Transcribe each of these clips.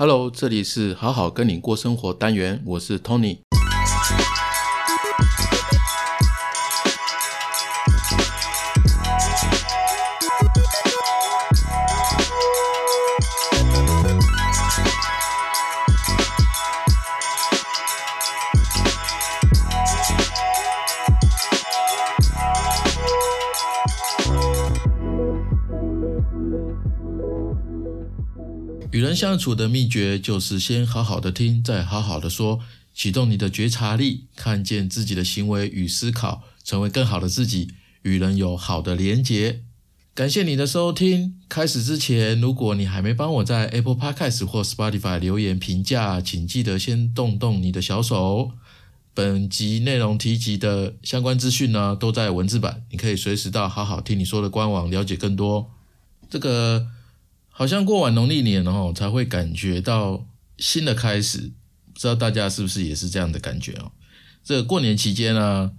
Hello，这里是好好跟你过生活单元，我是 Tony。相处的秘诀就是先好好的听，再好好的说，启动你的觉察力，看见自己的行为与思考，成为更好的自己，与人有好的连结。感谢你的收听。开始之前，如果你还没帮我在 Apple Podcast 或 Spotify 留言评价，请记得先动动你的小手。本集内容提及的相关资讯呢，都在文字版，你可以随时到好好听你说的官网了解更多。这个。好像过完农历年哦，才会感觉到新的开始。不知道大家是不是也是这样的感觉哦？这过年期间呢，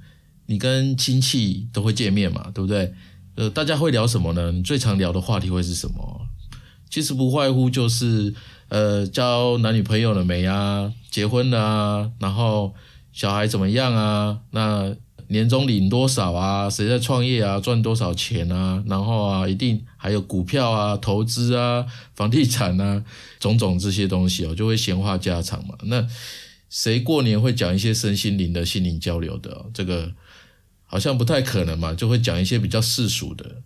你跟亲戚都会见面嘛，对不对？呃，大家会聊什么呢？你最常聊的话题会是什么？其实不外乎就是呃，交男女朋友了没啊？结婚了？然后小孩怎么样啊？那。年终领多少啊？谁在创业啊？赚多少钱啊？然后啊，一定还有股票啊、投资啊、房地产啊，种种这些东西哦，就会闲话家常嘛。那谁过年会讲一些身心灵的心灵交流的？这个好像不太可能嘛，就会讲一些比较世俗的。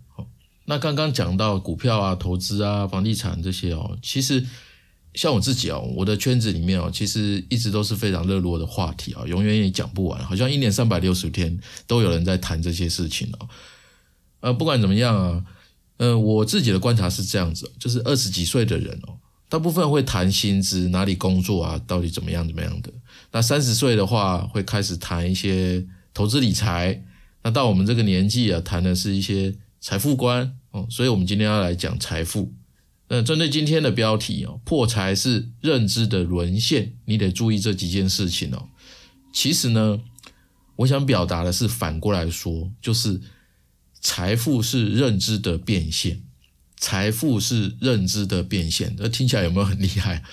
那刚刚讲到股票啊、投资啊、房地产这些哦，其实。像我自己哦，我的圈子里面哦，其实一直都是非常热络的话题啊，永远也讲不完，好像一年三百六十天都有人在谈这些事情哦。呃，不管怎么样啊，呃，我自己的观察是这样子，就是二十几岁的人哦，大部分会谈薪资、哪里工作啊，到底怎么样怎么样的。那三十岁的话，会开始谈一些投资理财。那到我们这个年纪啊，谈的是一些财富观哦。所以我们今天要来讲财富。那针对今天的标题哦，破财是认知的沦陷，你得注意这几件事情哦。其实呢，我想表达的是反过来说，就是财富是认知的变现，财富是认知的变现。那听起来有没有很厉害？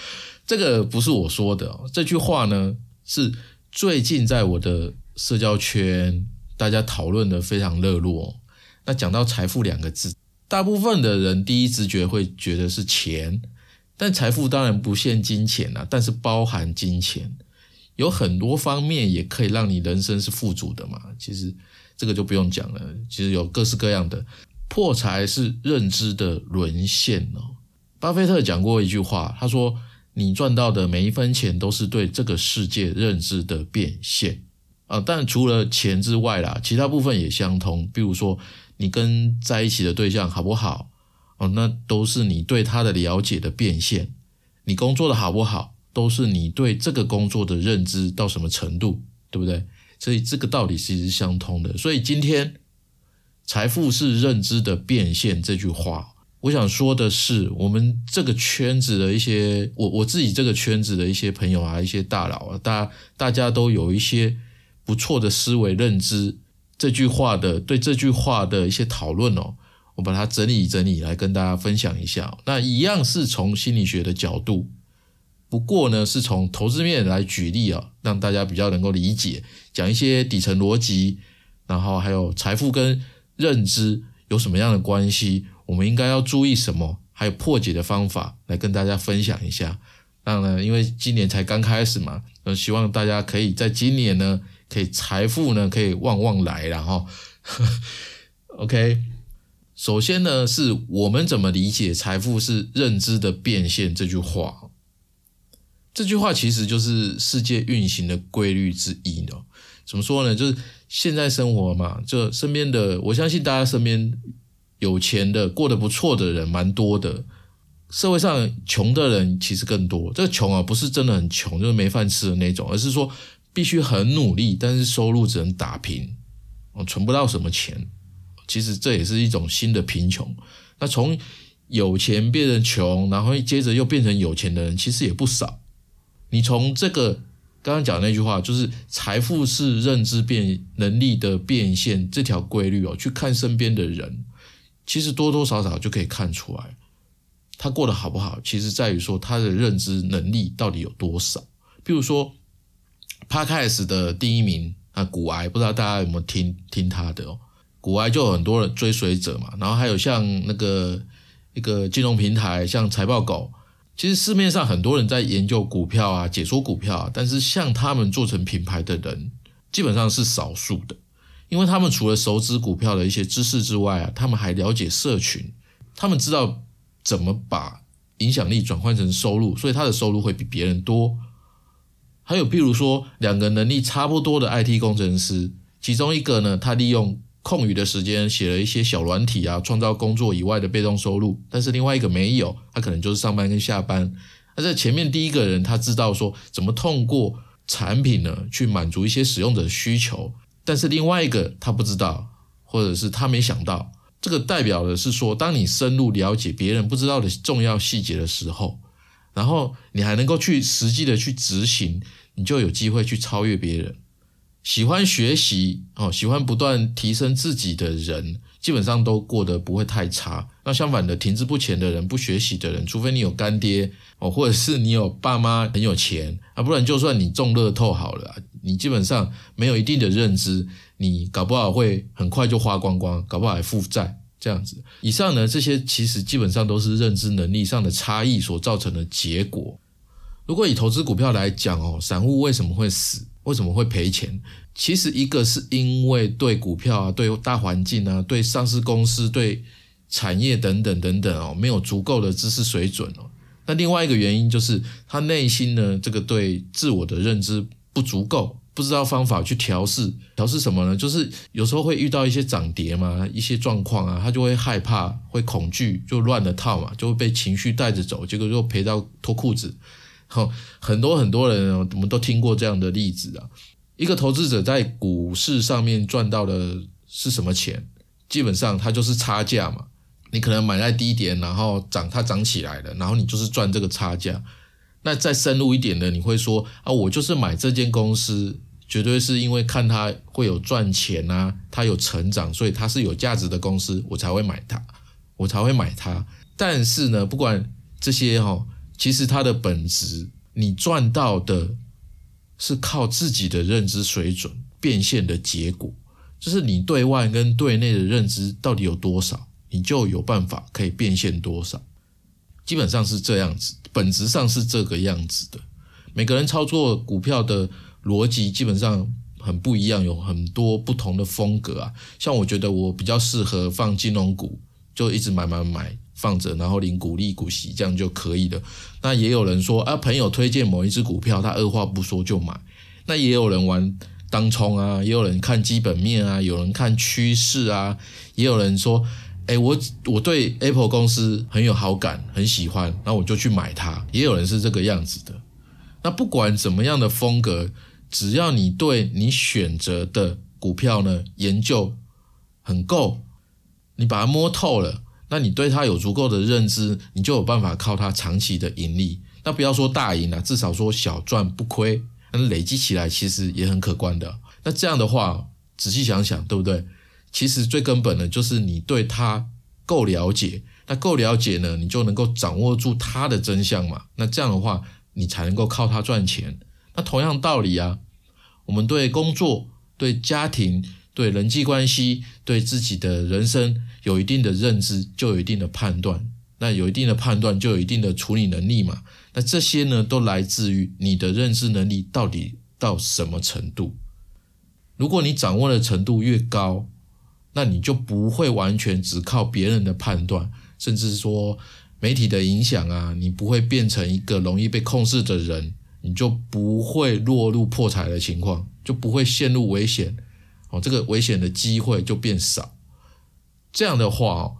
这个不是我说的哦，这句话呢是最近在我的社交圈大家讨论的非常热络。那讲到财富两个字。大部分的人第一直觉会觉得是钱，但财富当然不限金钱啊，但是包含金钱，有很多方面也可以让你人生是富足的嘛。其实这个就不用讲了，其实有各式各样的破财是认知的沦陷哦。巴菲特讲过一句话，他说：“你赚到的每一分钱都是对这个世界认知的变现啊。”但除了钱之外啦，其他部分也相通，比如说。你跟在一起的对象好不好？哦，那都是你对他的了解的变现。你工作的好不好，都是你对这个工作的认知到什么程度，对不对？所以这个道理其实是相通的。所以今天“财富是认知的变现”这句话，我想说的是，我们这个圈子的一些我我自己这个圈子的一些朋友啊，一些大佬啊，大大家都有一些不错的思维认知。这句话的对这句话的一些讨论哦，我把它整理整理来跟大家分享一下。那一样是从心理学的角度，不过呢是从投资面来举例啊，让大家比较能够理解，讲一些底层逻辑，然后还有财富跟认知有什么样的关系，我们应该要注意什么，还有破解的方法来跟大家分享一下。那呢，因为今年才刚开始嘛，那希望大家可以在今年呢。可以财富呢，可以旺旺来，然后，OK。首先呢，是我们怎么理解财富是认知的变现这句话？这句话其实就是世界运行的规律之一呢。怎么说呢？就是现在生活嘛，就身边的，我相信大家身边有钱的、过得不错的人蛮多的。社会上穷的人其实更多。这个穷啊，不是真的很穷，就是没饭吃的那种，而是说。必须很努力，但是收入只能打平，哦，存不到什么钱。其实这也是一种新的贫穷。那从有钱变成穷，然后接着又变成有钱的人，其实也不少。你从这个刚刚讲那句话，就是财富是认知变能力的变现这条规律哦，去看身边的人，其实多多少少就可以看出来，他过得好不好，其实在于说他的认知能力到底有多少。比如说 p a r k a s 的第一名啊，古癌，不知道大家有没有听听他的哦？古癌就有很多人追随者嘛，然后还有像那个一个金融平台，像财报狗。其实市面上很多人在研究股票啊，解说股票，啊，但是像他们做成品牌的人，基本上是少数的，因为他们除了熟知股票的一些知识之外啊，他们还了解社群，他们知道怎么把影响力转换成收入，所以他的收入会比别人多。还有譬如说，两个能力差不多的 IT 工程师，其中一个呢，他利用空余的时间写了一些小软体啊，创造工作以外的被动收入。但是另外一个没有，他可能就是上班跟下班。那在前面第一个人，他知道说怎么通过产品呢去满足一些使用者的需求，但是另外一个他不知道，或者是他没想到。这个代表的是说，当你深入了解别人不知道的重要细节的时候，然后你还能够去实际的去执行，你就有机会去超越别人。喜欢学习哦，喜欢不断提升自己的人，基本上都过得不会太差。那相反的，停滞不前的人、不学习的人，除非你有干爹哦，或者是你有爸妈很有钱啊，不然就算你中乐透好了，你基本上没有一定的认知，你搞不好会很快就花光光，搞不好还负债这样子。以上呢，这些其实基本上都是认知能力上的差异所造成的结果。如果以投资股票来讲哦，散户为什么会死？为什么会赔钱？其实一个是因为对股票啊、对大环境啊、对上市公司、对产业等等等等哦，没有足够的知识水准哦。那另外一个原因就是他内心呢，这个对自我的认知不足够，不知道方法去调试。调试什么呢？就是有时候会遇到一些涨跌嘛，一些状况啊，他就会害怕、会恐惧，就乱了套嘛，就会被情绪带着走，结果就赔到脱裤子。好，很多很多人，我们都听过这样的例子啊。一个投资者在股市上面赚到的是什么钱？基本上它就是差价嘛。你可能买在低点，然后涨，它涨起来了，然后你就是赚这个差价。那再深入一点的，你会说啊，我就是买这间公司，绝对是因为看它会有赚钱啊，它有成长，所以它是有价值的公司，我才会买它，我才会买它。但是呢，不管这些哈。其实它的本质，你赚到的是靠自己的认知水准变现的结果，就是你对外跟对内的认知到底有多少，你就有办法可以变现多少。基本上是这样子，本质上是这个样子的。每个人操作股票的逻辑基本上很不一样，有很多不同的风格啊。像我觉得我比较适合放金融股，就一直买买买。放着，然后领股利股息，这样就可以了。那也有人说啊，朋友推荐某一只股票，他二话不说就买。那也有人玩当冲啊，也有人看基本面啊，有人看趋势啊，也有人说，哎，我我对 Apple 公司很有好感，很喜欢，那我就去买它。也有人是这个样子的。那不管怎么样的风格，只要你对你选择的股票呢研究很够，你把它摸透了。那你对它有足够的认知，你就有办法靠它长期的盈利。那不要说大赢了，至少说小赚不亏，那累积起来其实也很可观的。那这样的话，仔细想想，对不对？其实最根本的就是你对他够了解。那够了解呢，你就能够掌握住他的真相嘛。那这样的话，你才能够靠他赚钱。那同样道理啊，我们对工作、对家庭。对人际关系，对自己的人生有一定的认知，就有一定的判断。那有一定的判断，就有一定的处理能力嘛。那这些呢，都来自于你的认知能力到底到什么程度。如果你掌握的程度越高，那你就不会完全只靠别人的判断，甚至说媒体的影响啊，你不会变成一个容易被控制的人，你就不会落入破财的情况，就不会陷入危险。哦，这个危险的机会就变少。这样的话，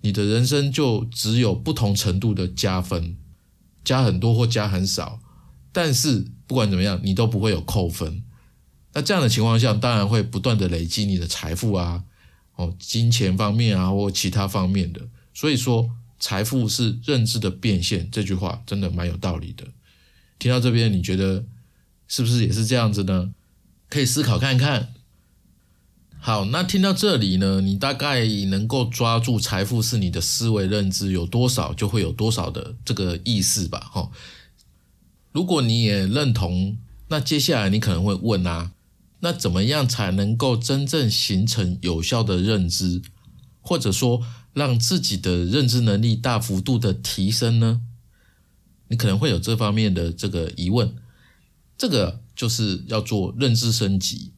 你的人生就只有不同程度的加分，加很多或加很少。但是不管怎么样，你都不会有扣分。那这样的情况下，当然会不断的累积你的财富啊，哦，金钱方面啊，或其他方面的。所以说，财富是认知的变现，这句话真的蛮有道理的。听到这边，你觉得是不是也是这样子呢？可以思考看看。好，那听到这里呢，你大概能够抓住财富是你的思维认知有多少，就会有多少的这个意思吧，哈。如果你也认同，那接下来你可能会问啊，那怎么样才能够真正形成有效的认知，或者说让自己的认知能力大幅度的提升呢？你可能会有这方面的这个疑问，这个就是要做认知升级。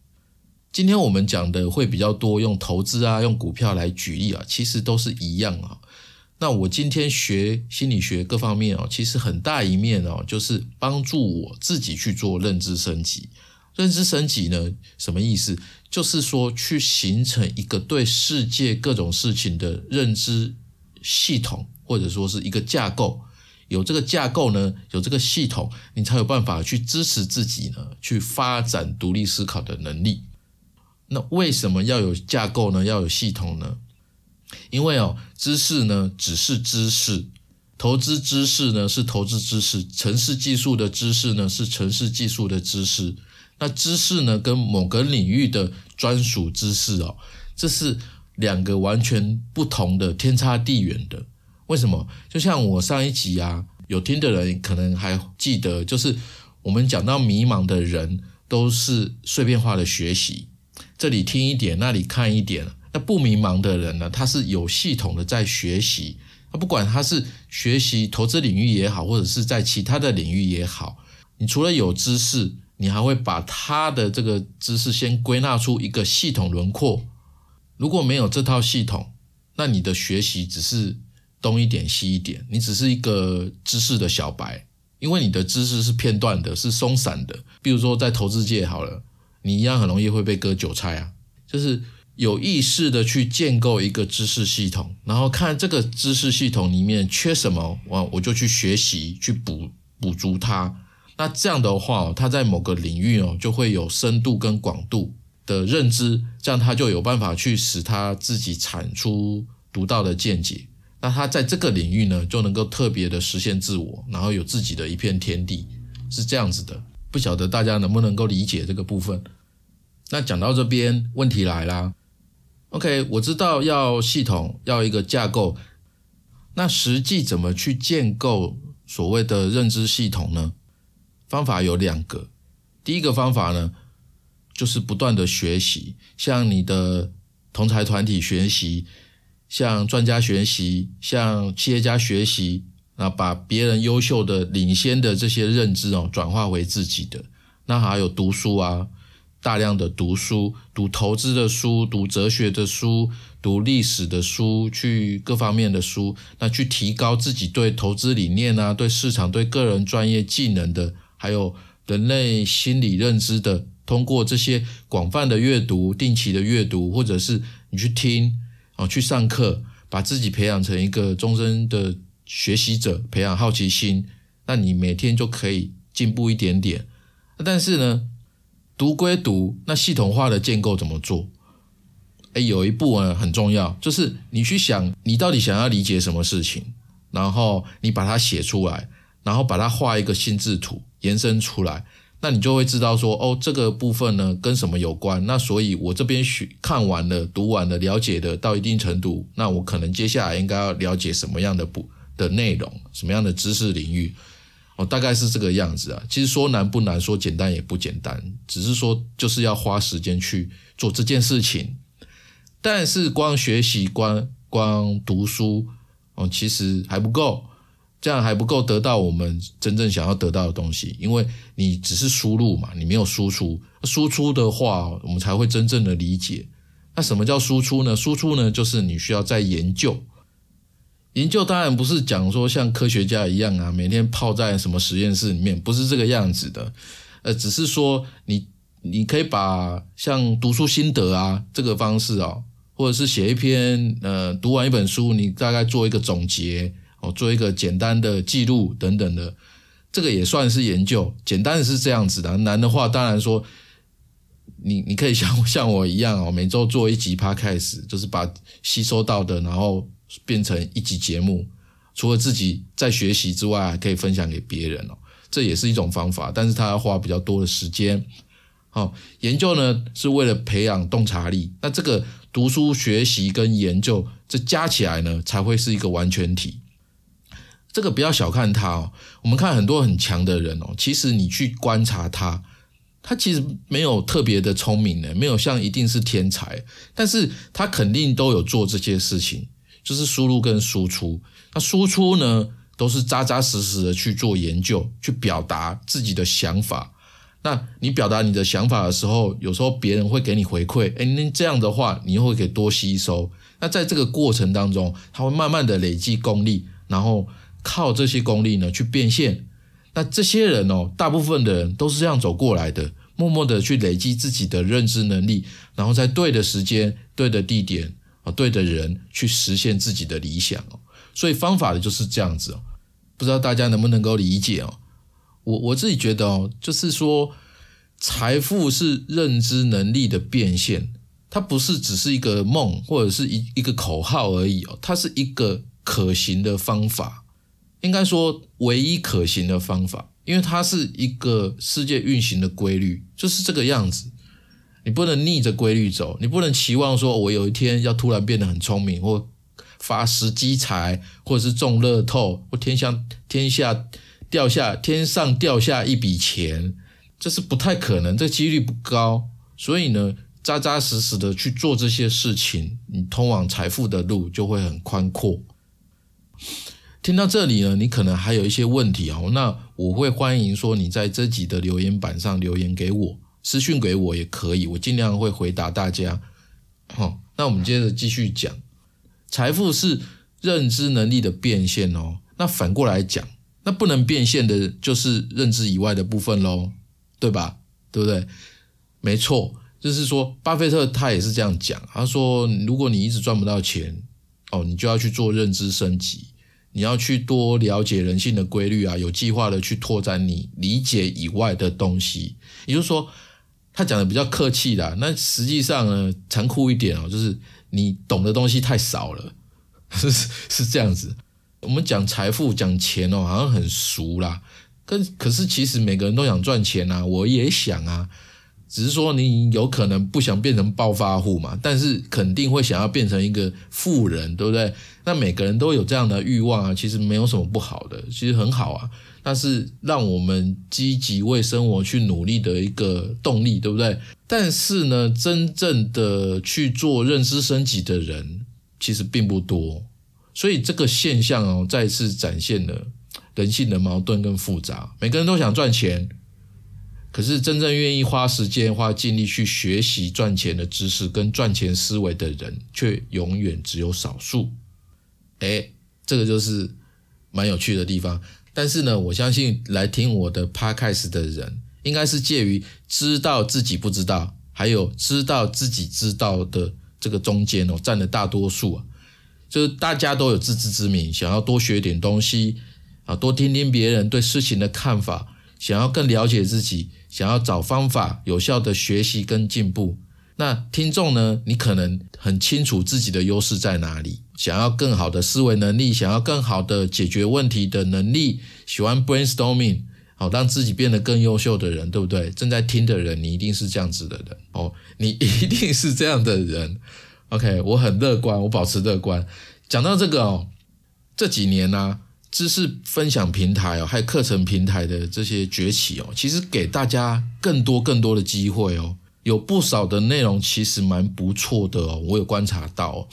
今天我们讲的会比较多，用投资啊，用股票来举例啊，其实都是一样啊。那我今天学心理学各方面哦，其实很大一面哦，就是帮助我自己去做认知升级。认知升级呢，什么意思？就是说去形成一个对世界各种事情的认知系统，或者说是一个架构。有这个架构呢，有这个系统，你才有办法去支持自己呢，去发展独立思考的能力。那为什么要有架构呢？要有系统呢？因为哦，知识呢只是知识，投资知识呢是投资知识，城市技术的知识呢是城市技术的知识。那知识呢跟某个领域的专属知识哦，这是两个完全不同的、天差地远的。为什么？就像我上一集啊，有听的人可能还记得，就是我们讲到迷茫的人都是碎片化的学习，这里听一点，那里看一点。那不迷茫的人呢，他是有系统的在学习。那不管他是学习投资领域也好，或者是在其他的领域也好，你除了有知识，你还会把他的这个知识先归纳出一个系统轮廓。如果没有这套系统，那你的学习只是。东一点西一点，你只是一个知识的小白，因为你的知识是片段的，是松散的。比如说在投资界好了，你一样很容易会被割韭菜啊。就是有意识的去建构一个知识系统，然后看这个知识系统里面缺什么，我我就去学习去补补足它。那这样的话，他在某个领域哦，就会有深度跟广度的认知，这样他就有办法去使他自己产出独到的见解。那他在这个领域呢，就能够特别的实现自我，然后有自己的一片天地，是这样子的。不晓得大家能不能够理解这个部分？那讲到这边，问题来啦。OK，我知道要系统，要一个架构。那实际怎么去建构所谓的认知系统呢？方法有两个。第一个方法呢，就是不断的学习，向你的同才团体学习。向专家学习，向企业家学习，那把别人优秀的、领先的这些认知哦，转化为自己的。那还有读书啊，大量的读书，读投资的书，读哲学的书，读历史的书，去各方面的书，那去提高自己对投资理念啊，对市场、对个人专业技能的，还有人类心理认知的，通过这些广泛的阅读、定期的阅读，或者是你去听。啊，去上课，把自己培养成一个终身的学习者，培养好奇心，那你每天就可以进步一点点。但是呢，读归读，那系统化的建构怎么做？哎，有一步呢很重要，就是你去想，你到底想要理解什么事情，然后你把它写出来，然后把它画一个心智图，延伸出来。那你就会知道说，哦，这个部分呢跟什么有关？那所以我这边学看完了、读完了、了解的到一定程度，那我可能接下来应该要了解什么样的不的内容，什么样的知识领域？哦，大概是这个样子啊。其实说难不难，说简单也不简单，只是说就是要花时间去做这件事情。但是光学习、光光读书，哦，其实还不够。这样还不够得到我们真正想要得到的东西，因为你只是输入嘛，你没有输出。输出的话，我们才会真正的理解。那什么叫输出呢？输出呢，就是你需要在研究。研究当然不是讲说像科学家一样啊，每天泡在什么实验室里面，不是这个样子的。呃，只是说你你可以把像读书心得啊这个方式哦，或者是写一篇呃读完一本书，你大概做一个总结。哦，做一个简单的记录等等的，这个也算是研究。简单的是这样子的，难的话当然说，你你可以像 像我一样哦，每周做一集 podcast，就是把吸收到的，然后变成一集节目。除了自己在学习之外，还可以分享给别人哦，这也是一种方法，但是他要花比较多的时间。哦，研究呢是为了培养洞察力，那这个读书学习跟研究这加起来呢才会是一个完全体。这个不要小看他哦，我们看很多很强的人哦，其实你去观察他，他其实没有特别的聪明的，没有像一定是天才，但是他肯定都有做这些事情，就是输入跟输出。那输出呢，都是扎扎实实的去做研究，去表达自己的想法。那你表达你的想法的时候，有时候别人会给你回馈，哎，那这样的话，你又会给多吸收。那在这个过程当中，他会慢慢的累积功力，然后靠这些功力呢去变现。那这些人哦，大部分的人都是这样走过来的，默默的去累积自己的认知能力，然后在对的时间、对的地点啊、对的人去实现自己的理想哦。所以方法的就是这样子哦，不知道大家能不能够理解哦。我我自己觉得哦，就是说，财富是认知能力的变现，它不是只是一个梦或者是一一个口号而已哦，它是一个可行的方法，应该说唯一可行的方法，因为它是一个世界运行的规律，就是这个样子。你不能逆着规律走，你不能期望说我有一天要突然变得很聪明，或发时机财，或者是中乐透，或天下天下。掉下天上掉下一笔钱，这是不太可能，这几率不高。所以呢，扎扎实实的去做这些事情，你通往财富的路就会很宽阔。听到这里呢，你可能还有一些问题哦，那我会欢迎说你在这集的留言板上留言给我，私讯给我也可以，我尽量会回答大家。好，那我们接着继续讲，财富是认知能力的变现哦。那反过来讲。那不能变现的，就是认知以外的部分喽，对吧？对不对？没错，就是说，巴菲特他也是这样讲。他说，如果你一直赚不到钱，哦，你就要去做认知升级，你要去多了解人性的规律啊，有计划的去拓展你理解以外的东西。也就是说，他讲的比较客气啦，那实际上呢，残酷一点哦，就是你懂的东西太少了，是是这样子。我们讲财富、讲钱哦，好像很熟啦。可可是，其实每个人都想赚钱啊，我也想啊。只是说，你有可能不想变成暴发户嘛，但是肯定会想要变成一个富人，对不对？那每个人都有这样的欲望啊，其实没有什么不好的，其实很好啊。那是让我们积极为生活去努力的一个动力，对不对？但是呢，真正的去做认知升级的人，其实并不多。所以这个现象哦，再次展现了人性的矛盾跟复杂。每个人都想赚钱，可是真正愿意花时间、花精力去学习赚钱的知识跟赚钱思维的人，却永远只有少数。哎，这个就是蛮有趣的地方。但是呢，我相信来听我的 podcast 的人，应该是介于知道自己不知道，还有知道自己知道的这个中间哦，占了大多数啊。就是大家都有自知之明，想要多学点东西啊，多听听别人对事情的看法，想要更了解自己，想要找方法有效的学习跟进步。那听众呢，你可能很清楚自己的优势在哪里，想要更好的思维能力，想要更好的解决问题的能力，喜欢 brainstorming，好让自己变得更优秀的人，对不对？正在听的人，你一定是这样子的人哦，你一定是这样的人。OK，我很乐观，我保持乐观。讲到这个哦，这几年呢，知识分享平台哦，还有课程平台的这些崛起哦，其实给大家更多更多的机会哦，有不少的内容其实蛮不错的哦，我有观察到，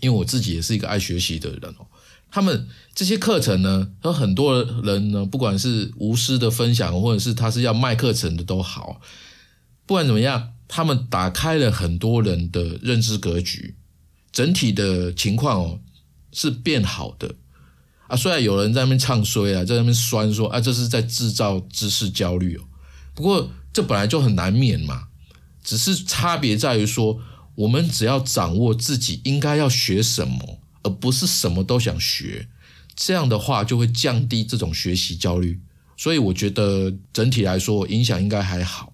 因为我自己也是一个爱学习的人哦。他们这些课程呢，有很多人呢，不管是无私的分享，或者是他是要卖课程的都好，不管怎么样。他们打开了很多人的认知格局，整体的情况哦是变好的啊。虽然有人在那边唱衰啊，在那边酸说啊，这是在制造知识焦虑哦。不过这本来就很难免嘛，只是差别在于说，我们只要掌握自己应该要学什么，而不是什么都想学，这样的话就会降低这种学习焦虑。所以我觉得整体来说影响应该还好。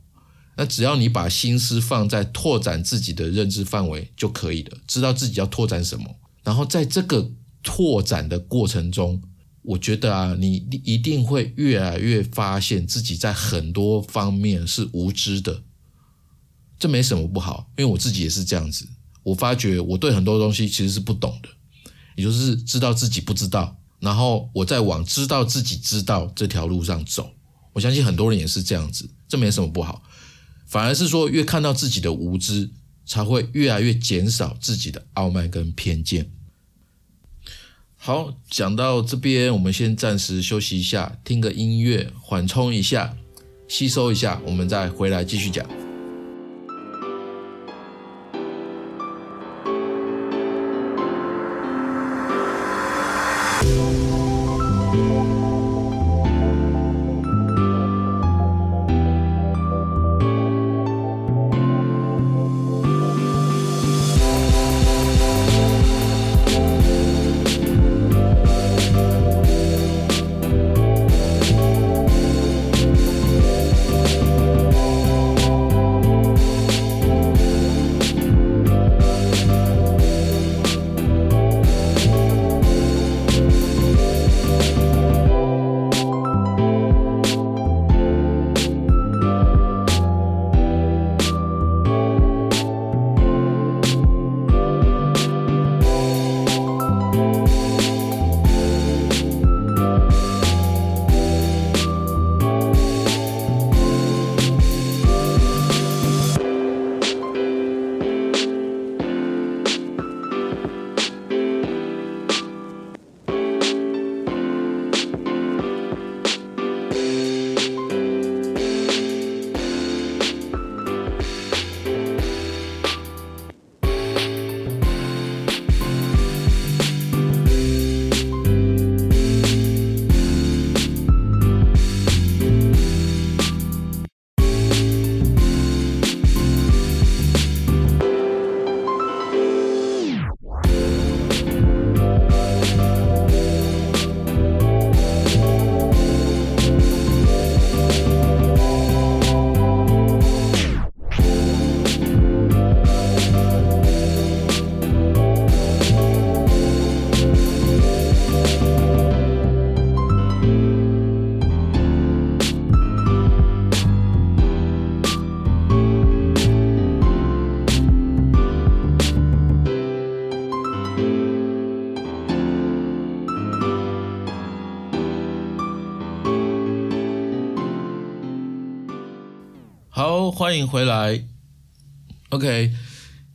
那只要你把心思放在拓展自己的认知范围就可以了，知道自己要拓展什么，然后在这个拓展的过程中，我觉得啊，你一定会越来越发现自己在很多方面是无知的。这没什么不好，因为我自己也是这样子。我发觉我对很多东西其实是不懂的，也就是知道自己不知道，然后我在往知道自己知道这条路上走。我相信很多人也是这样子，这没什么不好，反而是说越看到自己的无知，才会越来越减少自己的傲慢跟偏见。好，讲到这边，我们先暂时休息一下，听个音乐缓冲一下，吸收一下，我们再回来继续讲。欢迎回来。OK，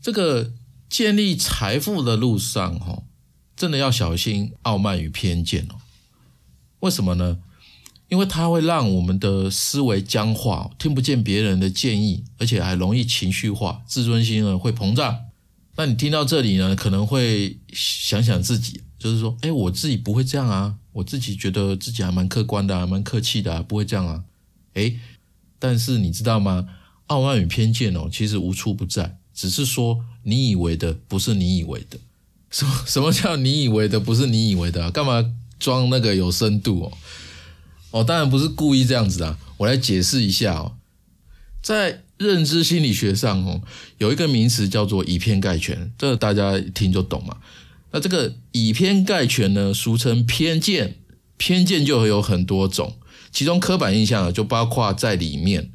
这个建立财富的路上，哈，真的要小心傲慢与偏见哦。为什么呢？因为它会让我们的思维僵化，听不见别人的建议，而且还容易情绪化，自尊心呢会膨胀。那你听到这里呢，可能会想想自己，就是说，哎，我自己不会这样啊，我自己觉得自己还蛮客观的，蛮客气的，不会这样啊，哎。但是你知道吗？傲慢与偏见哦，其实无处不在，只是说你以为的不是你以为的。什么什么叫你以为的不是你以为的？干嘛装那个有深度哦？哦，当然不是故意这样子啊。我来解释一下哦，在认知心理学上哦，有一个名词叫做以偏概全，这大家一听就懂嘛。那这个以偏概全呢，俗称偏见，偏见就会有很多种。其中刻板印象就包括在里面，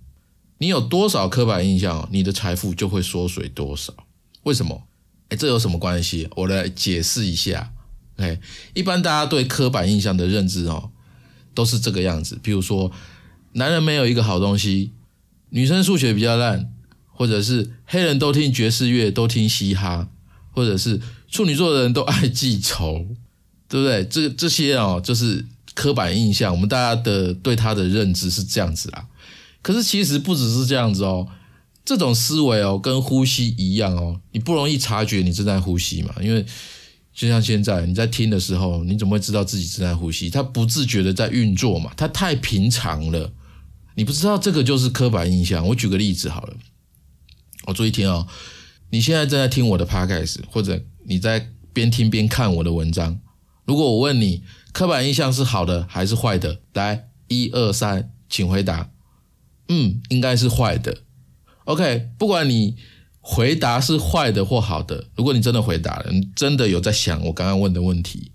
你有多少刻板印象，你的财富就会缩水多少。为什么？哎，这有什么关系？我来解释一下。哎，一般大家对刻板印象的认知哦，都是这个样子。比如说，男人没有一个好东西，女生数学比较烂，或者是黑人都听爵士乐，都听嘻哈，或者是处女座的人都爱记仇，对不对？这这些哦，就是。刻板印象，我们大家的对他的认知是这样子啦。可是其实不只是这样子哦，这种思维哦，跟呼吸一样哦，你不容易察觉你正在呼吸嘛。因为就像现在你在听的时候，你怎么会知道自己正在呼吸？它不自觉的在运作嘛，它太平常了，你不知道这个就是刻板印象。我举个例子好了，我注意听哦，你现在正在听我的 podcast，或者你在边听边看我的文章。如果我问你，刻板印象是好的还是坏的？来，一二三，请回答。嗯，应该是坏的。OK，不管你回答是坏的或好的，如果你真的回答了，你真的有在想我刚刚问的问题，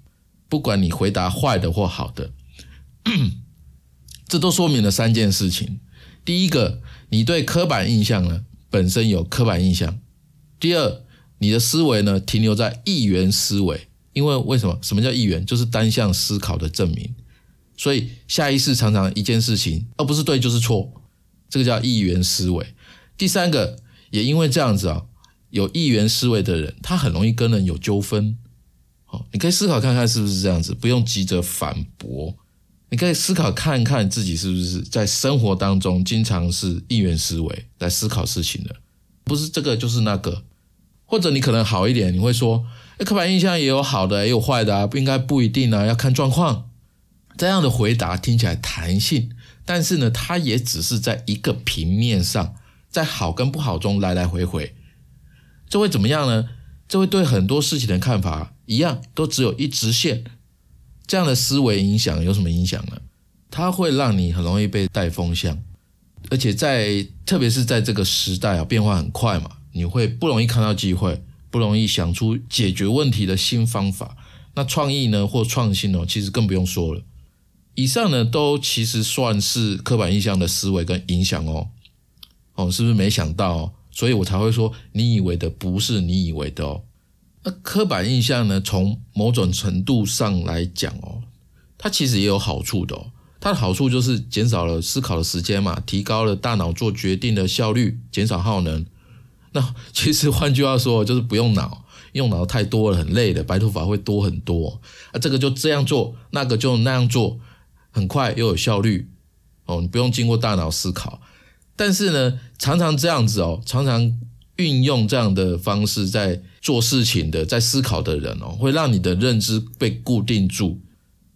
不管你回答坏的或好的，这都说明了三件事情。第一个，你对刻板印象呢本身有刻板印象；第二，你的思维呢停留在一元思维，因为为什么？什么叫一元？就是单向思考的证明。所以下意识常常一件事情，而不是对就是错，这个叫一元思维。第三个，也因为这样子啊，有一元思维的人，他很容易跟人有纠纷。好，你可以思考看看是不是这样子，不用急着反驳。你可以思考看看自己是不是在生活当中经常是一元思维来思考事情的，不是这个就是那个。或者你可能好一点，你会说，刻板印象也有好的也有坏的啊，不应该不一定啊，要看状况。这样的回答听起来弹性，但是呢，它也只是在一个平面上，在好跟不好中来来回回，这会怎么样呢？这会对很多事情的看法一样，都只有一直线。这样的思维影响有什么影响呢？它会让你很容易被带风向，而且在特别是在这个时代啊，变化很快嘛，你会不容易看到机会，不容易想出解决问题的新方法。那创意呢，或创新哦，其实更不用说了。以上呢，都其实算是刻板印象的思维跟影响哦，哦，是不是没想到？所以我才会说，你以为的不是你以为的哦。那刻板印象呢，从某种程度上来讲哦，它其实也有好处的哦。它的好处就是减少了思考的时间嘛，提高了大脑做决定的效率，减少耗能。那其实换句话说，就是不用脑，用脑太多了，很累的，白头发会多很多。啊，这个就这样做，那个就那样做。很快又有效率哦，你不用经过大脑思考。但是呢，常常这样子哦，常常运用这样的方式在做事情的，在思考的人哦，会让你的认知被固定住。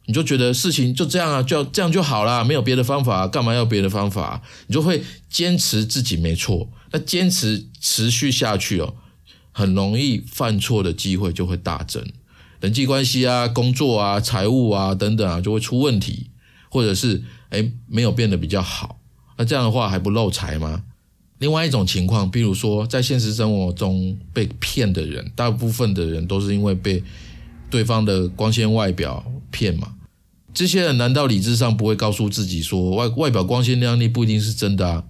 你就觉得事情就这样啊，就这样就好啦，没有别的方法，干嘛要别的方法？你就会坚持自己没错。那坚持持续下去哦，很容易犯错的机会就会大增，人际关系啊、工作啊、财务啊等等啊，就会出问题。或者是哎没有变得比较好，那这样的话还不漏财吗？另外一种情况，比如说在现实生活中被骗的人，大部分的人都是因为被对方的光鲜外表骗嘛。这些人难道理智上不会告诉自己说外外表光鲜亮丽不一定是真的啊？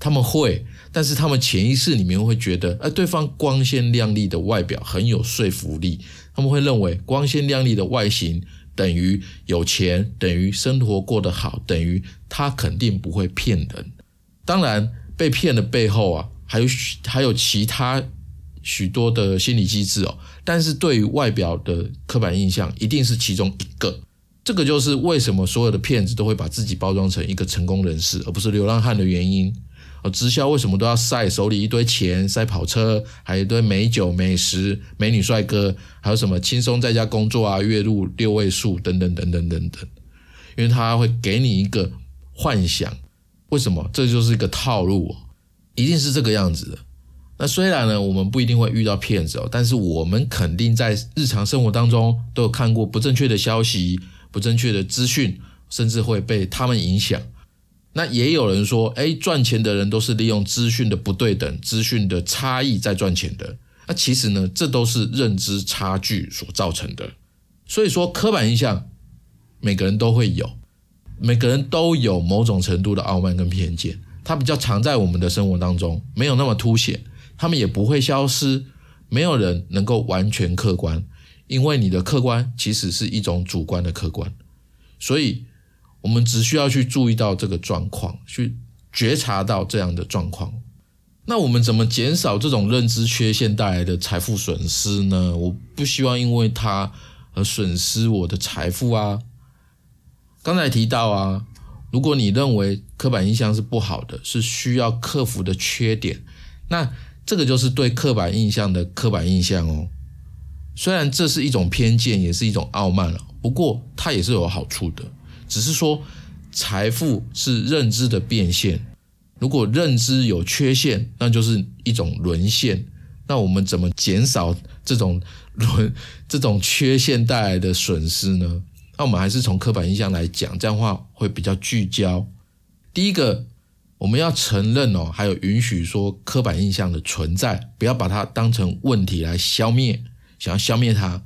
他们会，但是他们潜意识里面会觉得，哎，对方光鲜亮丽的外表很有说服力，他们会认为光鲜亮丽的外形。等于有钱，等于生活过得好，等于他肯定不会骗人。当然，被骗的背后啊，还有还有其他许多的心理机制哦。但是对于外表的刻板印象，一定是其中一个。这个就是为什么所有的骗子都会把自己包装成一个成功人士，而不是流浪汉的原因。直销为什么都要晒手里一堆钱，晒跑车，还有一堆美酒、美食、美女、帅哥，还有什么轻松在家工作啊，月入六位数等等等等等等，因为他会给你一个幻想。为什么？这就是一个套路，一定是这个样子的。那虽然呢，我们不一定会遇到骗子哦，但是我们肯定在日常生活当中都有看过不正确的消息、不正确的资讯，甚至会被他们影响。那也有人说，哎，赚钱的人都是利用资讯的不对等、资讯的差异在赚钱的。那其实呢，这都是认知差距所造成的。所以说，刻板印象每个人都会有，每个人都有某种程度的傲慢跟偏见，它比较常在我们的生活当中，没有那么凸显，他们也不会消失。没有人能够完全客观，因为你的客观其实是一种主观的客观，所以。我们只需要去注意到这个状况，去觉察到这样的状况。那我们怎么减少这种认知缺陷带来的财富损失呢？我不希望因为它而损失我的财富啊。刚才提到啊，如果你认为刻板印象是不好的，是需要克服的缺点，那这个就是对刻板印象的刻板印象哦。虽然这是一种偏见，也是一种傲慢了，不过它也是有好处的。只是说，财富是认知的变现。如果认知有缺陷，那就是一种沦陷。那我们怎么减少这种沦、这种缺陷带来的损失呢？那我们还是从刻板印象来讲，这样话会比较聚焦。第一个，我们要承认哦，还有允许说刻板印象的存在，不要把它当成问题来消灭，想要消灭它。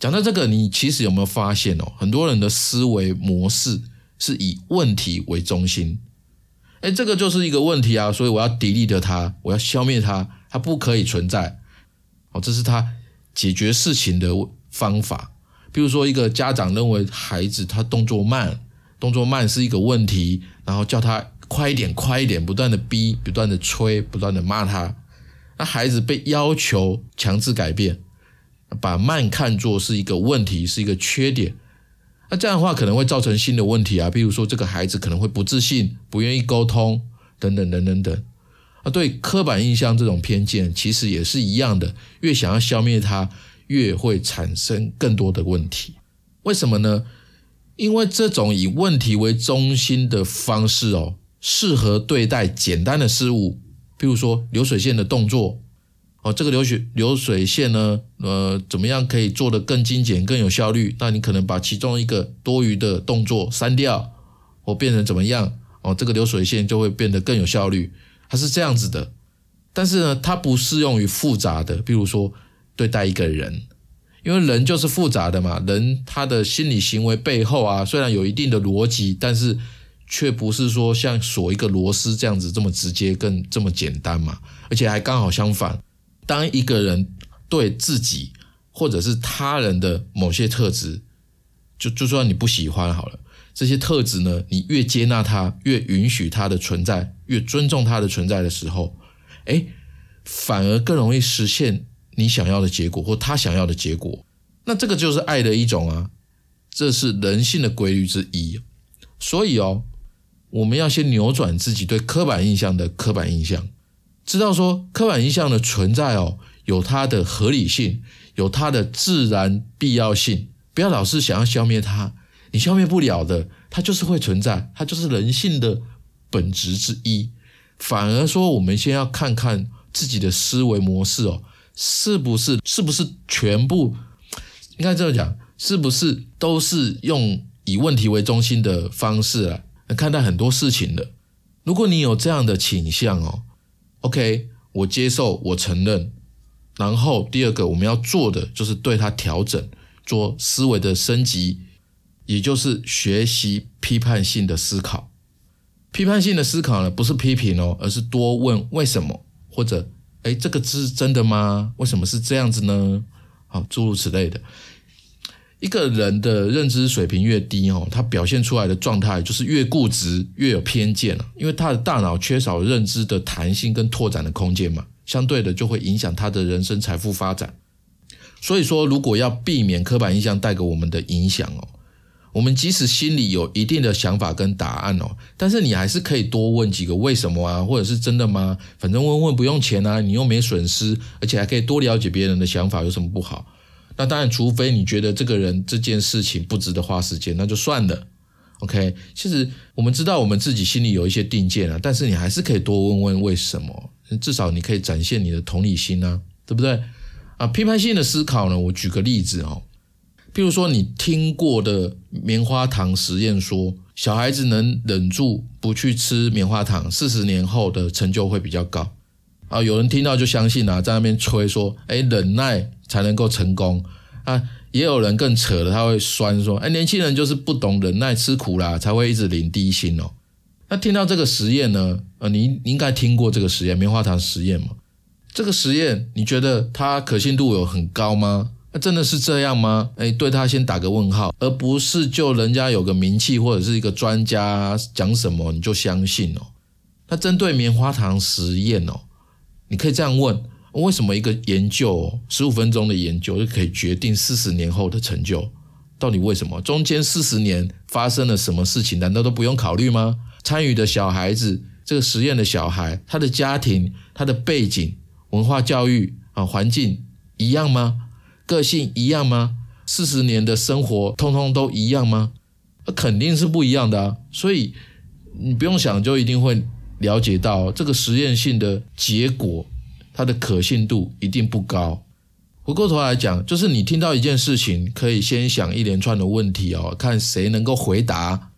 讲到这个，你其实有没有发现哦？很多人的思维模式是以问题为中心。哎，这个就是一个问题啊，所以我要 delete 它，我要消灭它，它不可以存在。哦，这是他解决事情的方法。比如说，一个家长认为孩子他动作慢，动作慢是一个问题，然后叫他快一点，快一点，不断的逼，不断的催，不断的骂他。那孩子被要求强制改变，把慢看作是一个问题，是一个缺点。那这样的话可能会造成新的问题啊，比如说这个孩子可能会不自信、不愿意沟通等等等等等。啊，对刻板印象这种偏见其实也是一样的，越想要消灭它，越会产生更多的问题。为什么呢？因为这种以问题为中心的方式哦，适合对待简单的事物，比如说流水线的动作。哦，这个流水流水线呢，呃，怎么样可以做得更精简、更有效率？那你可能把其中一个多余的动作删掉，或变成怎么样？哦，这个流水线就会变得更有效率。它是这样子的，但是呢，它不适用于复杂的，比如说对待一个人，因为人就是复杂的嘛。人他的心理行为背后啊，虽然有一定的逻辑，但是却不是说像锁一个螺丝这样子这么直接、更这么简单嘛。而且还刚好相反。当一个人对自己或者是他人的某些特质，就就算你不喜欢好了，这些特质呢，你越接纳他，越允许他的存在，越尊重他的存在的时候，哎，反而更容易实现你想要的结果或他想要的结果。那这个就是爱的一种啊，这是人性的规律之一。所以哦，我们要先扭转自己对刻板印象的刻板印象。知道说刻板印象的存在哦，有它的合理性，有它的自然必要性。不要老是想要消灭它，你消灭不了的，它就是会存在，它就是人性的本质之一。反而说，我们先要看看自己的思维模式哦，是不是是不是全部应该这样讲，是不是都是用以问题为中心的方式来看待很多事情的？如果你有这样的倾向哦。OK，我接受，我承认。然后第二个我们要做的就是对它调整，做思维的升级，也就是学习批判性的思考。批判性的思考呢，不是批评哦，而是多问为什么，或者哎，这个是真的吗？为什么是这样子呢？好，诸如此类的。一个人的认知水平越低哦，他表现出来的状态就是越固执、越有偏见了。因为他的大脑缺少认知的弹性跟拓展的空间嘛，相对的就会影响他的人生财富发展。所以说，如果要避免刻板印象带给我们的影响哦，我们即使心里有一定的想法跟答案哦，但是你还是可以多问几个为什么啊，或者是真的吗？反正问问不用钱啊，你又没损失，而且还可以多了解别人的想法，有什么不好？那当然，除非你觉得这个人这件事情不值得花时间，那就算了。OK，其实我们知道我们自己心里有一些定见啊，但是你还是可以多问问为什么，至少你可以展现你的同理心啊，对不对？啊，批判性的思考呢，我举个例子哦，譬如说你听过的棉花糖实验，说小孩子能忍住不去吃棉花糖，四十年后的成就会比较高。啊，有人听到就相信啊，在那边吹说，哎，忍耐才能够成功啊。也有人更扯的，他会酸说，哎，年轻人就是不懂忍耐吃苦啦，才会一直领低薪哦。那听到这个实验呢，呃，你应该听过这个实验，棉花糖实验嘛？这个实验你觉得它可信度有很高吗？那真的是这样吗？哎，对他先打个问号，而不是就人家有个名气或者是一个专家讲什么你就相信哦。那针对棉花糖实验哦。你可以这样问：为什么一个研究十五分钟的研究就可以决定四十年后的成就？到底为什么？中间四十年发生了什么事情？难道都不用考虑吗？参与的小孩子，这个实验的小孩，他的家庭、他的背景、文化教育啊环境一样吗？个性一样吗？四十年的生活通通都一样吗？那肯定是不一样的啊！所以你不用想，就一定会。了解到这个实验性的结果，它的可信度一定不高。回过头来讲，就是你听到一件事情，可以先想一连串的问题哦，看谁能够回答。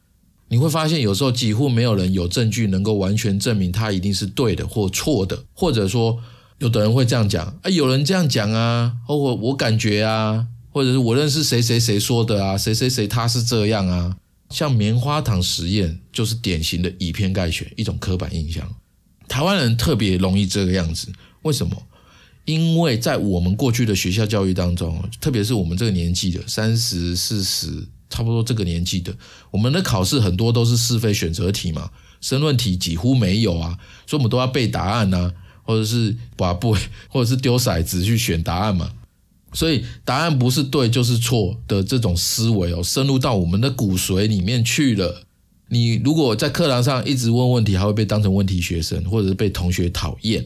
你会发现，有时候几乎没有人有证据能够完全证明它一定是对的或错的，或者说，有的人会这样讲：啊，有人这样讲啊，或我感觉啊，或者是我认识谁谁谁说的啊，谁谁谁他是这样啊。像棉花糖实验就是典型的以偏概全，一种刻板印象。台湾人特别容易这个样子，为什么？因为在我们过去的学校教育当中，特别是我们这个年纪的三十四十，差不多这个年纪的，我们的考试很多都是是非选择题嘛，申论题几乎没有啊，所以我们都要背答案呐，或者是把不，或者是丢骰子去选答案嘛。所以答案不是对就是错的这种思维哦，深入到我们的骨髓里面去了。你如果在课堂上一直问问题，还会被当成问题学生，或者是被同学讨厌。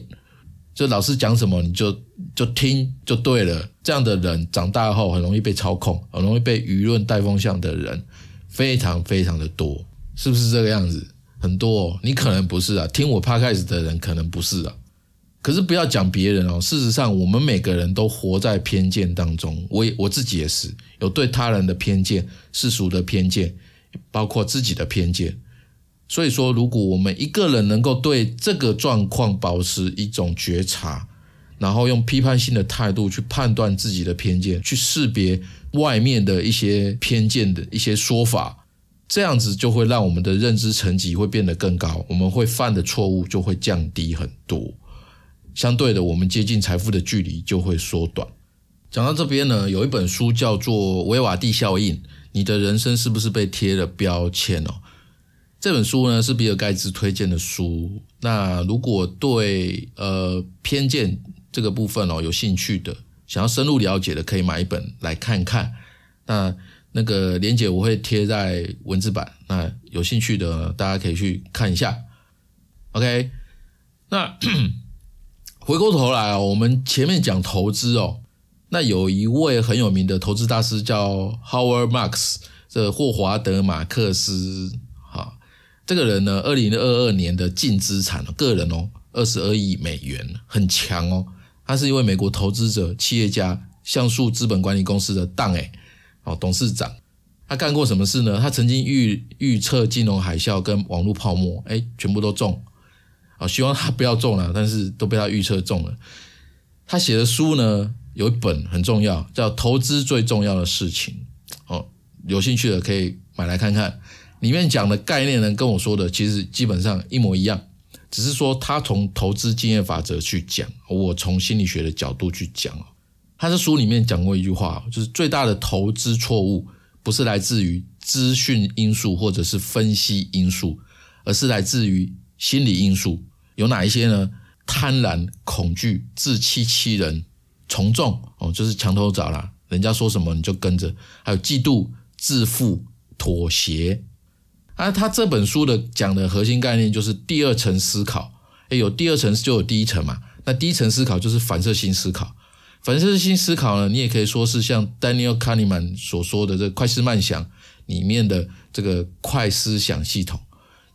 就老师讲什么你就就听就对了。这样的人长大后很容易被操控，很容易被舆论带风向的人非常非常的多，是不是这个样子？很多，哦你可能不是啊，听我 podcast 的人可能不是啊。可是不要讲别人哦，事实上我们每个人都活在偏见当中，我也我自己也是有对他人的偏见、世俗的偏见，包括自己的偏见。所以说，如果我们一个人能够对这个状况保持一种觉察，然后用批判性的态度去判断自己的偏见，去识别外面的一些偏见的一些说法，这样子就会让我们的认知层级会变得更高，我们会犯的错误就会降低很多。相对的，我们接近财富的距离就会缩短。讲到这边呢，有一本书叫做《维瓦蒂效应》，你的人生是不是被贴了标签哦？这本书呢是比尔盖茨推荐的书。那如果对呃偏见这个部分哦有兴趣的，想要深入了解的，可以买一本来看看。那那个连接我会贴在文字版，那有兴趣的大家可以去看一下。OK，那。回过头来哦，我们前面讲投资哦，那有一位很有名的投资大师叫 Howard Marks，这霍华德马克思，这个人呢，二零二二年的净资产个人哦，二十二亿美元，很强哦。他是一位美国投资者、企业家，像素资本管理公司的当哎，哦，董事长。他干过什么事呢？他曾经预预测金融海啸跟网络泡沫，哎，全部都中。啊，希望他不要中了，但是都被他预测中了。他写的书呢，有一本很重要，叫《投资最重要的事情》。哦，有兴趣的可以买来看看。里面讲的概念呢，跟我说的其实基本上一模一样，只是说他从投资经验法则去讲，我从心理学的角度去讲。他在书里面讲过一句话，就是最大的投资错误不是来自于资讯因素或者是分析因素，而是来自于。心理因素有哪一些呢？贪婪、恐惧、自欺欺人、从众哦，就是墙头草啦，人家说什么你就跟着。还有嫉妒、自负、妥协。啊，他这本书的讲的核心概念就是第二层思考。诶有第二层就有第一层嘛。那第一层思考就是反射性思考。反射性思考呢，你也可以说是像 Daniel Kahneman 所说的这快思慢想里面的这个快思想系统。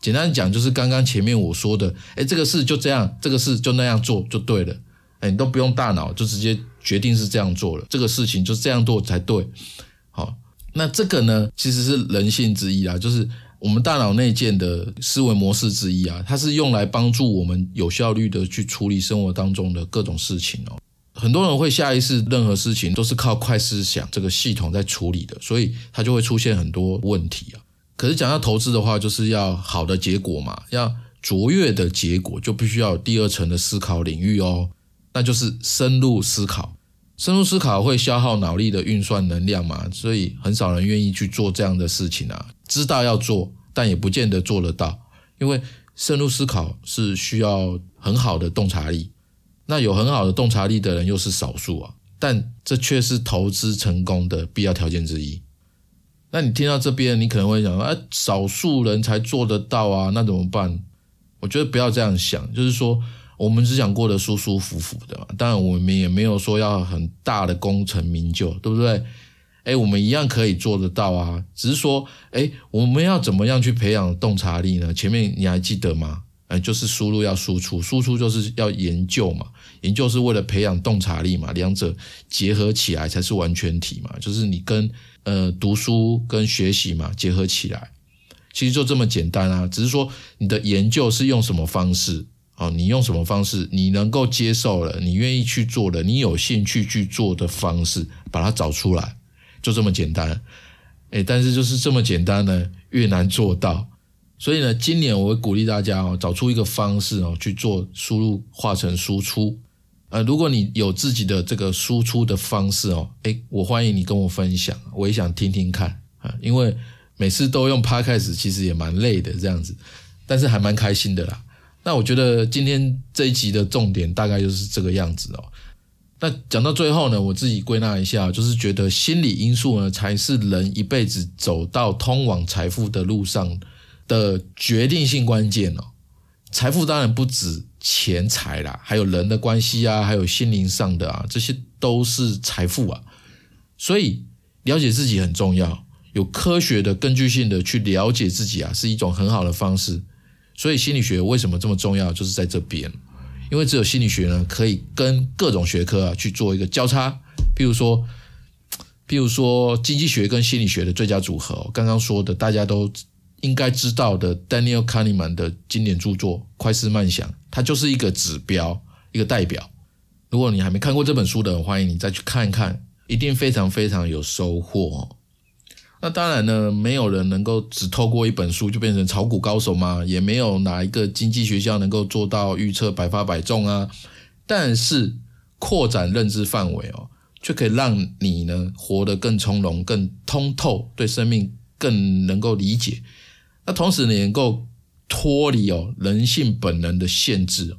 简单讲，就是刚刚前面我说的，哎，这个事就这样，这个事就那样做就对了，哎，你都不用大脑，就直接决定是这样做了，这个事情就这样做才对。好，那这个呢，其实是人性之一啊，就是我们大脑内建的思维模式之一啊，它是用来帮助我们有效率的去处理生活当中的各种事情哦。很多人会下意识，任何事情都是靠快思想这个系统在处理的，所以它就会出现很多问题啊。可是讲到投资的话，就是要好的结果嘛，要卓越的结果，就必须要有第二层的思考领域哦，那就是深入思考。深入思考会消耗脑力的运算能量嘛，所以很少人愿意去做这样的事情啊。知道要做，但也不见得做得到，因为深入思考是需要很好的洞察力。那有很好的洞察力的人又是少数啊，但这却是投资成功的必要条件之一。那你听到这边，你可能会想，啊，少数人才做得到啊，那怎么办？我觉得不要这样想，就是说，我们只想过得舒舒服服的嘛。当然，我们也没有说要很大的功成名就，对不对？哎，我们一样可以做得到啊，只是说，哎，我们要怎么样去培养洞察力呢？前面你还记得吗？哎，就是输入要输出，输出就是要研究嘛，研究是为了培养洞察力嘛，两者结合起来才是完全体嘛，就是你跟。呃，读书跟学习嘛结合起来，其实就这么简单啊。只是说你的研究是用什么方式哦？你用什么方式？你能够接受了，你愿意去做的，你有兴趣去做的方式，把它找出来，就这么简单。哎，但是就是这么简单呢，越难做到。所以呢，今年我会鼓励大家哦，找出一个方式哦，去做输入化成输出。呃，如果你有自己的这个输出的方式哦，哎，我欢迎你跟我分享，我也想听听看啊。因为每次都用 Podcast，其实也蛮累的这样子，但是还蛮开心的啦。那我觉得今天这一集的重点大概就是这个样子哦。那讲到最后呢，我自己归纳一下，就是觉得心理因素呢，才是人一辈子走到通往财富的路上的决定性关键哦。财富当然不止钱财啦，还有人的关系啊，还有心灵上的啊，这些都是财富啊。所以了解自己很重要，有科学的、根据性的去了解自己啊，是一种很好的方式。所以心理学为什么这么重要，就是在这边，因为只有心理学呢，可以跟各种学科啊去做一个交叉。譬如说，譬如说经济学跟心理学的最佳组合，刚刚说的大家都。应该知道的，Daniel Kahneman 的经典著作《快思慢想》，它就是一个指标，一个代表。如果你还没看过这本书的，欢迎你再去看一看，一定非常非常有收获。那当然呢，没有人能够只透过一本书就变成炒股高手嘛，也没有哪一个经济学校能够做到预测百发百中啊。但是扩展认知范围哦，却可以让你呢活得更从容、更通透，对生命更能够理解。那同时呢，能够脱离哦人性本能的限制，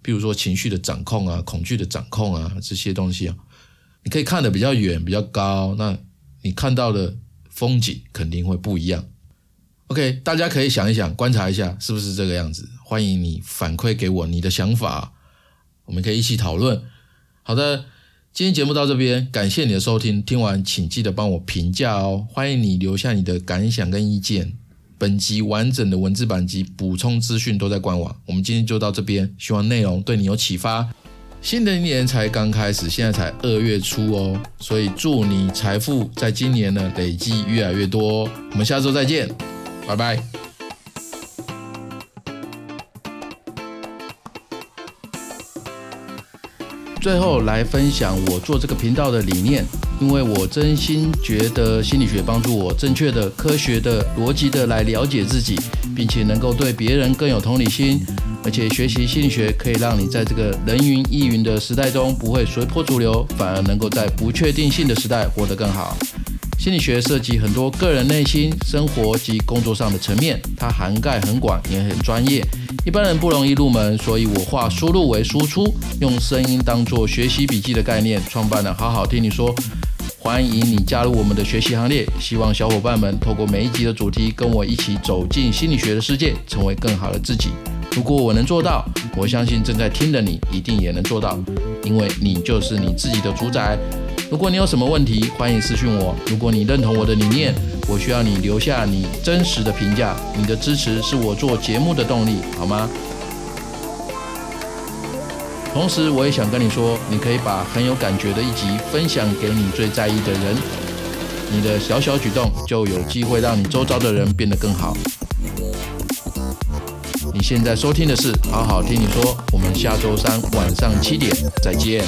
比如说情绪的掌控啊、恐惧的掌控啊这些东西啊，你可以看得比较远、比较高，那你看到的风景肯定会不一样。OK，大家可以想一想、观察一下，是不是这个样子？欢迎你反馈给我你的想法，我们可以一起讨论。好的，今天节目到这边，感谢你的收听。听完请记得帮我评价哦，欢迎你留下你的感想跟意见。本集完整的文字版及补充资讯都在官网。我们今天就到这边，希望内容对你有启发。新的一年才刚开始，现在才二月初哦，所以祝你财富在今年呢累积越来越多。我们下周再见，拜拜。最后来分享我做这个频道的理念。因为我真心觉得心理学帮助我正确的、科学的、逻辑的来了解自己，并且能够对别人更有同理心，而且学习心理学可以让你在这个人云亦云的时代中不会随波逐流，反而能够在不确定性的时代活得更好。心理学涉及很多个人内心、生活及工作上的层面，它涵盖很广，也很专业。一般人不容易入门，所以我化输入为输出，用声音当做学习笔记的概念，创办了好好听你说。欢迎你加入我们的学习行列，希望小伙伴们透过每一集的主题，跟我一起走进心理学的世界，成为更好的自己。如果我能做到，我相信正在听的你一定也能做到，因为你就是你自己的主宰。如果你有什么问题，欢迎私讯我。如果你认同我的理念，我需要你留下你真实的评价，你的支持是我做节目的动力，好吗？同时，我也想跟你说，你可以把很有感觉的一集分享给你最在意的人，你的小小举动就有机会让你周遭的人变得更好。你现在收听的是好好听你说，我们下周三晚上七点再见。